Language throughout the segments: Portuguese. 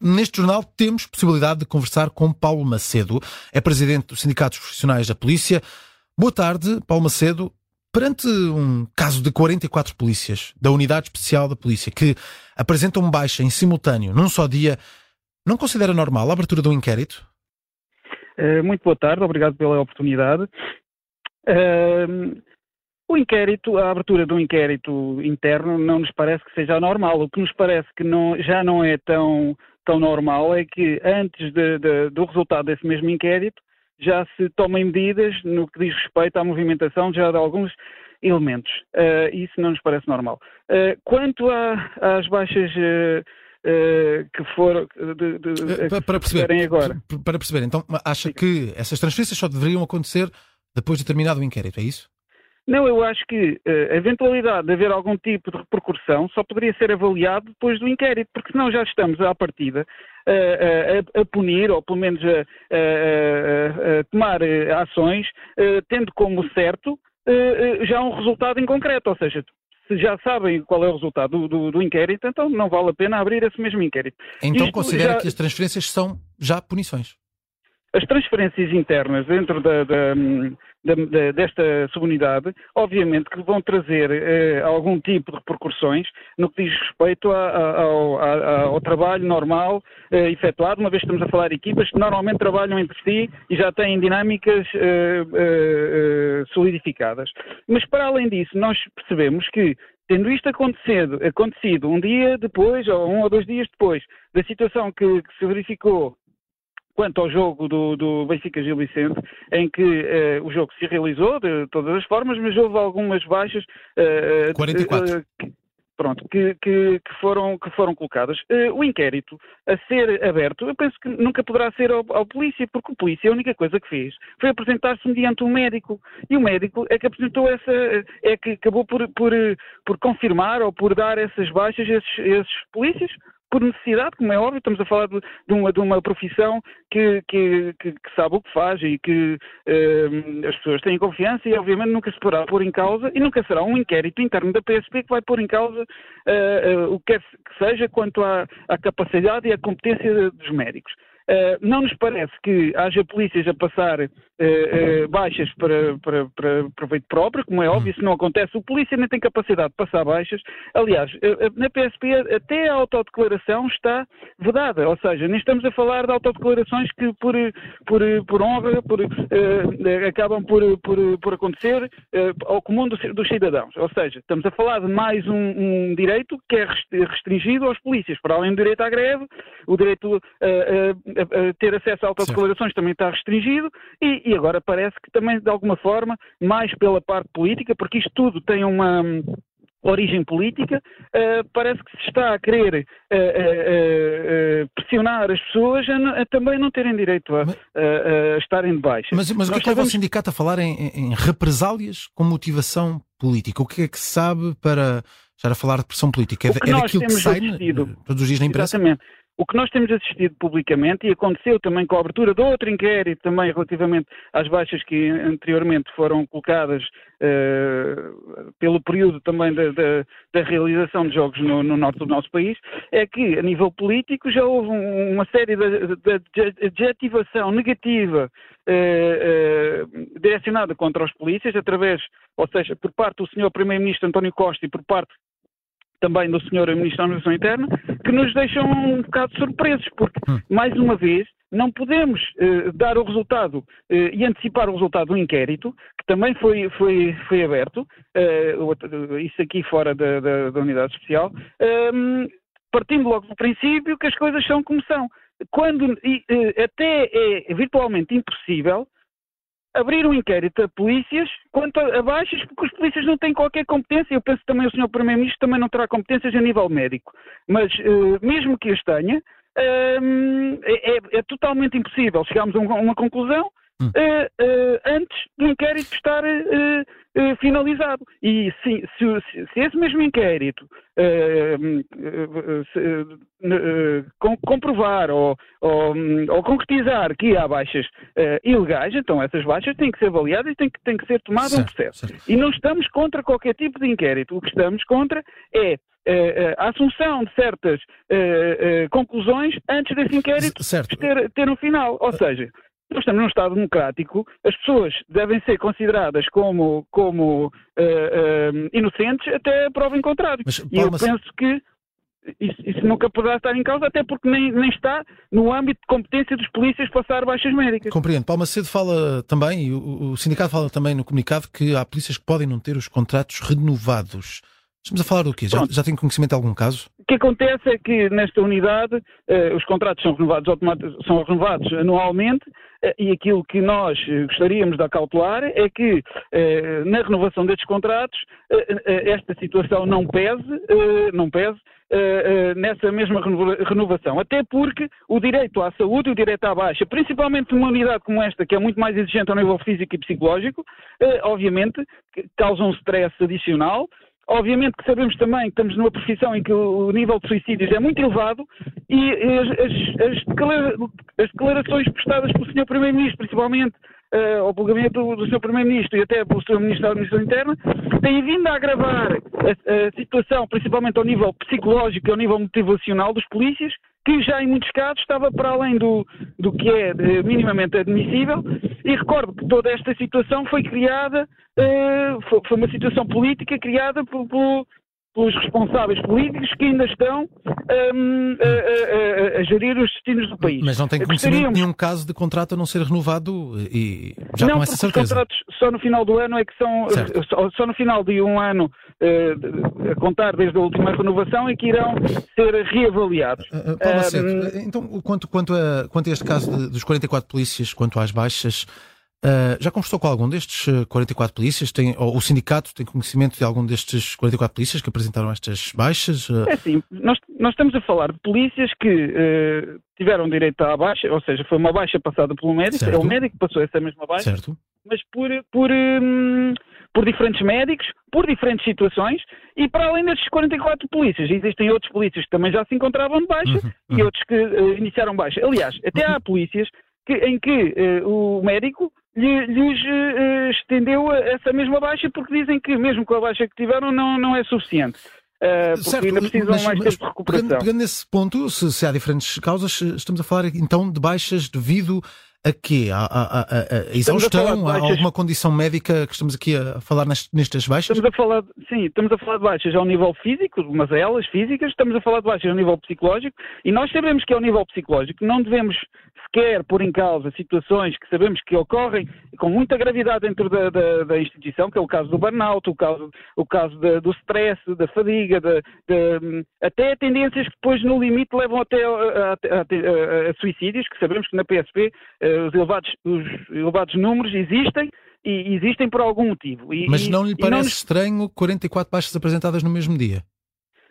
Neste jornal temos possibilidade de conversar com Paulo Macedo, é presidente dos Sindicatos Profissionais da Polícia. Boa tarde, Paulo Macedo. Perante um caso de 44 polícias da Unidade Especial da Polícia que apresentam baixa em simultâneo num só dia, não considera normal a abertura de um inquérito? Uh, muito boa tarde, obrigado pela oportunidade. Uh, o inquérito, a abertura de um inquérito interno não nos parece que seja normal. O que nos parece que não, já não é tão, tão normal é que antes de, de, do resultado desse mesmo inquérito já se tomem medidas no que diz respeito à movimentação já de alguns elementos. Uh, isso não nos parece normal. Uh, quanto a, às baixas uh, que foram de, de, para, para perceber agora. Para perceber, então acha que essas transferências só deveriam acontecer depois de terminado o inquérito, é isso? Não, eu acho que uh, a eventualidade de haver algum tipo de repercussão só poderia ser avaliado depois do inquérito, porque senão já estamos à partida uh, a, a, punir, ou pelo menos a, a tomar uh, ações, tendo como certo já um resultado em concreto, ou seja, se já sabem qual é o resultado do, do, do, inquérito, então não vale a pena abrir esse mesmo inquérito. Então Isto considera já... que as transferências são já punições? As transferências internas dentro da, da, desta subunidade, obviamente que vão trazer eh, algum tipo de repercussões no que diz respeito a, a, ao, a, ao, trabalho normal eh, efetuado, uma vez que estamos a falar de equipas que normalmente trabalham entre si e já têm dinâmicas eh, eh, eh solidificadas. Mas para além disso, nós percebemos que Tendo isto acontecido, acontecido um dia depois, ou um ou dois dias depois, da situação que, que se verificou quanto ao jogo do, do Benfica Gil Vicente, em que uh, o jogo se realizou de todas as formas, mas houve algumas baixas. Uh, 44. Uh, pronto, que, que, que, foram, que foram colocadas. Uh, o inquérito a ser aberto, eu penso que nunca poderá ser ao, ao polícia, porque o polícia a única coisa que fez foi apresentar-se mediante um médico. E o médico é que apresentou essa, é que acabou por, por, por confirmar ou por dar essas baixas a esses, esses polícias por necessidade, como é óbvio, estamos a falar de, uma, de uma, profissão que, que, que, sabe o que faz e que uh, as pessoas têm confiança e obviamente nunca se poderá pôr em causa e nunca será um inquérito interno da PSP que vai pôr em causa uh, uh, o que quer que seja quanto à, à capacidade e à competência dos médicos. Uh, não nos parece que haja polícias a passar uh, uh, baixas para, para, para proveito próprio, como é óbvio, isso não acontece. O polícia nem tem capacidade de passar baixas. Aliás, na PSP até a autodeclaração está vedada, ou seja, nem estamos a falar de autodeclarações que por, por, por honra por, acabam por, por, por acontecer ao comum dos, dos, cidadãos. Ou seja, estamos a falar de mais um, um, direito que é restringido aos polícias, para além do direito à greve, o direito a ter acesso a autodeclarações também está restringido e, e, agora parece que também de alguma forma, mais pela parte política, porque isto tudo tem uma hum, origem política, uh, parece que se está a querer uh, uh, pressionar as pessoas a, a, também não terem direito a, a estarem de baixo. Mas, mas o que é que leva o sindicato a falar em, em, represálias com motivação política? O que é que se sabe para já a falar de pressão política? É, é daquilo que sai todos os dias na imprensa? Exatamente. O que nós temos assistido publicamente, e aconteceu também com a abertura de outro inquérito, também relativamente às baixas que anteriormente foram colocadas uh, pelo período também da, da, da realização de jogos no, no, norte do nosso país, é que a nível político já houve um, uma série de, de, de ativação negativa uh, uh, direcionada contra os polícias, através, ou seja, por parte do Sr. Primeiro-Ministro António Costa e por parte também do Sr. Ministro da Administração Interna, que nos deixam um bocado surpresos, porque, hum. mais uma vez, não podemos eh, dar o resultado eh, e antecipar o resultado do inquérito, que também foi, foi, foi aberto, eh, isso aqui fora da, da, da unidade especial, ehm, partindo logo do princípio que as coisas são como são. Quando e, eh, até é virtualmente impossível abrir um inquérito a polícias quanto a, baixas, porque os polícias não têm qualquer competência. Eu penso também o Sr. Primeiro-Ministro também não terá competências a nível médico. Mas, uh, mesmo que as tenha, uh, é, é, totalmente impossível chegarmos a uma conclusão uh, uh, antes do inquérito estar uh, finalizado. E se, se, se, esse mesmo inquérito comprovar ou, ou, ou, concretizar que há baixas ilegais, então essas baixas têm que ser avaliadas e têm que, têm que ser tomadas certo, um processo. Certo. E não estamos contra qualquer tipo de inquérito. O que estamos contra é a assunção de certas conclusões antes desse inquérito ter, ter um final. Ou seja, nós estamos num Estado democrático, as pessoas devem ser consideradas como, como uh, uh, inocentes até a prova em contrário. Mas, e eu penso que isso, isso, nunca poderá estar em causa, até porque nem, nem, está no âmbito de competência dos polícias passar baixas médicas. Compreendo. Paulo Macedo fala também, e o, o sindicato fala também no comunicado, que há polícias que podem não ter os contratos renovados. Estamos a falar do quê? Já, já tem conhecimento de algum caso? O que acontece é que nesta unidade uh, os contratos são renovados, são renovados anualmente uh, e aquilo que nós gostaríamos de acautelar é que na renovação destes contratos esta situação não pese, não pese nessa mesma renovação. Até porque o direito à saúde e o direito à baixa, principalmente numa unidade como esta, que é muito mais exigente ao nível físico e psicológico, obviamente causa um stress adicional Obviamente que sabemos também que estamos numa profissão em que o nível de suicídios é muito elevado e as, as, declarações prestadas pelo Sr. Primeiro-Ministro, principalmente uh, ao julgamento do, do Sr. Primeiro-Ministro e até pelo Sr. Ministro da Administração Interna, têm vindo a agravar a, a situação, principalmente ao nível psicológico e ao nível motivacional dos polícias, que já em muitos casos estava para além do, do que é uh, minimamente admissível. E recordo que toda esta situação foi criada, uh, foi, foi, uma situação política criada por, por, pelos responsáveis políticos que ainda estão um, a, a, a, gerir os destinos do país. Mas não tem conhecimento de nenhum caso de contrato a não ser renovado e já não, com essa certeza? Os contratos só no final do ano é que são, só, só, no final de um ano uh, a contar desde a última renovação é que irão ser reavaliados. Uh, uh, Paulo um, então quanto, quanto, a, quanto a este caso de, dos 44 polícias, quanto às baixas, Uh, já conversou com algum destes 44 polícias? Tem, ou o sindicato tem conhecimento de algum destes 44 polícias que apresentaram estas baixas? Uh... É sim, nós, nós, estamos a falar de polícias que uh, tiveram direito à baixa, ou seja, foi uma baixa passada pelo médico, certo. é o médico que passou essa mesma baixa, certo. mas por, por, um, por diferentes médicos, por diferentes situações, e para além destes 44 polícias, existem outros polícias que também já se encontravam de baixa uhum, uhum. e outros que iniciaram baixa. Aliás, até há polícias que, em que o médico lhes uh, estendeu essa mesma baixa porque dizem que mesmo com a baixa que tiveram não, não é suficiente. Uh, porque certo, ainda precisam mas, mais tempo de recuperação. Pegando, pegando nesse ponto, se, se, há diferentes causas, estamos a falar então de baixas devido a quê? A, a, a, a exaustão? Há alguma condição médica que estamos aqui a falar nestas baixas? Estamos a falar, sim, estamos a falar de baixas ao nível físico, mas elas físicas, estamos a falar de baixas ao nível psicológico e nós sabemos que ao nível psicológico não devemos sequer pôr em causa situações que sabemos que ocorrem com muita gravidade dentro da, da, da instituição, que é o caso do burnout, o caso, o caso da, do stress, da fadiga, até tendências que depois no limite levam até a, a, a, a suicídios, que sabemos que na PSP os, elevados, os elevados números existem e existem por algum motivo. E, Mas não lhe parece não... estranho 44 baixas apresentadas no mesmo dia?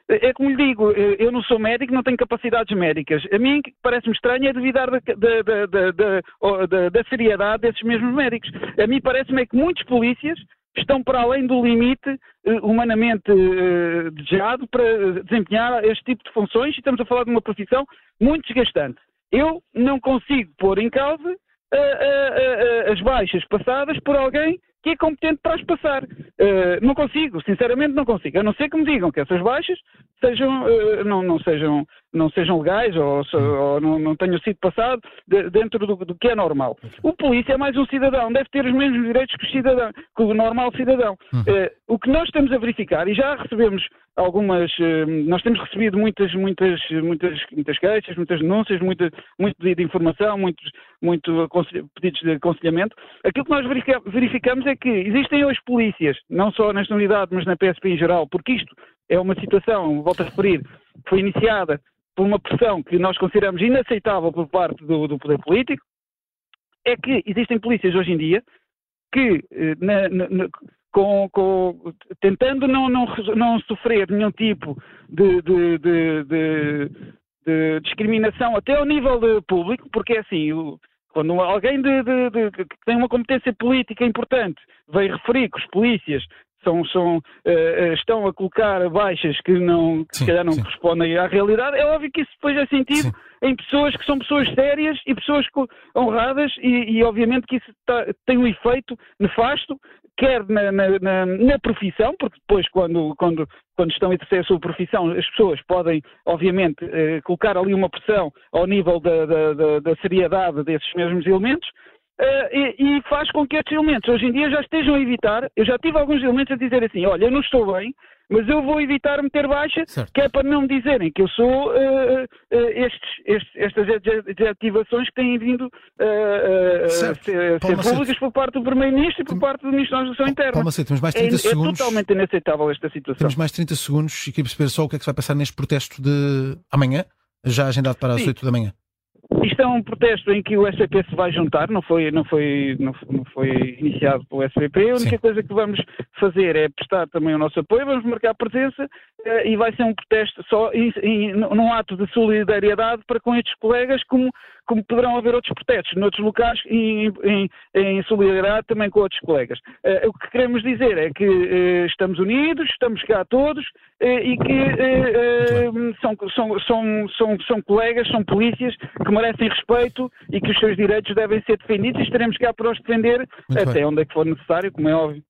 É como lhe digo, eu não sou médico, não tenho capacidades médicas. A mim parece-me estranho é duvidar da, da, da, da, da seriedade desses mesmos médicos. A mim parece-me é que muitos polícias estão para além do limite humanamente desejado para desempenhar este tipo de funções e estamos a falar de uma profissão muito desgastante. Eu não consigo pôr em causa uh, as baixas passadas por alguém que é competente para as passar. Uh, não consigo, sinceramente não consigo. A não ser que me digam que essas baixas sejam, uh, não, não, sejam, não sejam legais ou, ou não, não, tenham sido passado de, dentro do, do, que é normal. O polícia é mais um cidadão, deve ter os mesmos direitos que o, cidadão, que o normal cidadão. Uh, o que nós estamos a verificar, e já recebemos algumas. Nós temos recebido muitas, muitas, muitas, muitas queixas, muitas denúncias, muita, muito pedido de informação, muitos, muito pedidos de aconselhamento. Aquilo que nós verificamos é que existem hoje polícias, não só nesta unidade, mas na PSP em geral, porque isto é uma situação, volto a referir, que foi iniciada por uma pressão que nós consideramos inaceitável por parte do, do poder político, é que existem polícias hoje em dia que, eh, na, na, com, com, tentando não, não, não, sofrer nenhum tipo de, de, de, de, discriminação até ao nível público, porque é assim, o, quando alguém de, de, de, que tem uma competência política importante vem referir que os polícias são, são, uh, estão a colocar baixas que, não, que sim, se calhar não sim. correspondem à realidade, é óbvio que isso depois é sentido sim. em pessoas que são pessoas sérias e pessoas honradas e, e obviamente que isso tá, tem um efeito nefasto quer na, na, na, na, profissão, porque depois, quando, quando, quando estão a exercer a sua profissão, as pessoas podem, obviamente, eh, colocar ali uma pressão ao nível da, da, da, da seriedade desses mesmos elementos. Uh, e, e, faz com que estes elementos hoje em dia já estejam a evitar. Eu já tive alguns elementos a dizer assim: olha, eu não estou bem, mas eu vou evitar meter baixa, certo. que é para não me dizerem que eu sou uh, uh, estes, estes, estas adjetivações que têm vindo a ser, ser públicas por parte do Primeiro-Ministro e por parte do Ministro da Administração Interna. Palma temos mais 30 é, segundos. É totalmente inaceitável esta situação. Temos mais 30 segundos e queria perceber só o que é que se vai passar neste protesto de amanhã, já agendado para as Sim. 8 da manhã. Isto é um protesto em que o SCP se vai juntar, não foi, não foi, não, não foi iniciado pelo SVP. A única Sim. coisa que vamos fazer é prestar também o nosso apoio, vamos marcar presença uh, e vai ser um protesto só em, em, num ato de solidariedade para com estes colegas, como como poderão haver outros protestos noutros locais e em, em solidariedade também com outros colegas. Uh, o que queremos dizer é que uh, estamos unidos, estamos cá todos e que são, são, são, são, são colegas, são polícias que merecem respeito e que os seus direitos devem ser defendidos e estaremos cá para os defender Muito até bem. onde é que for necessário, como é óbvio.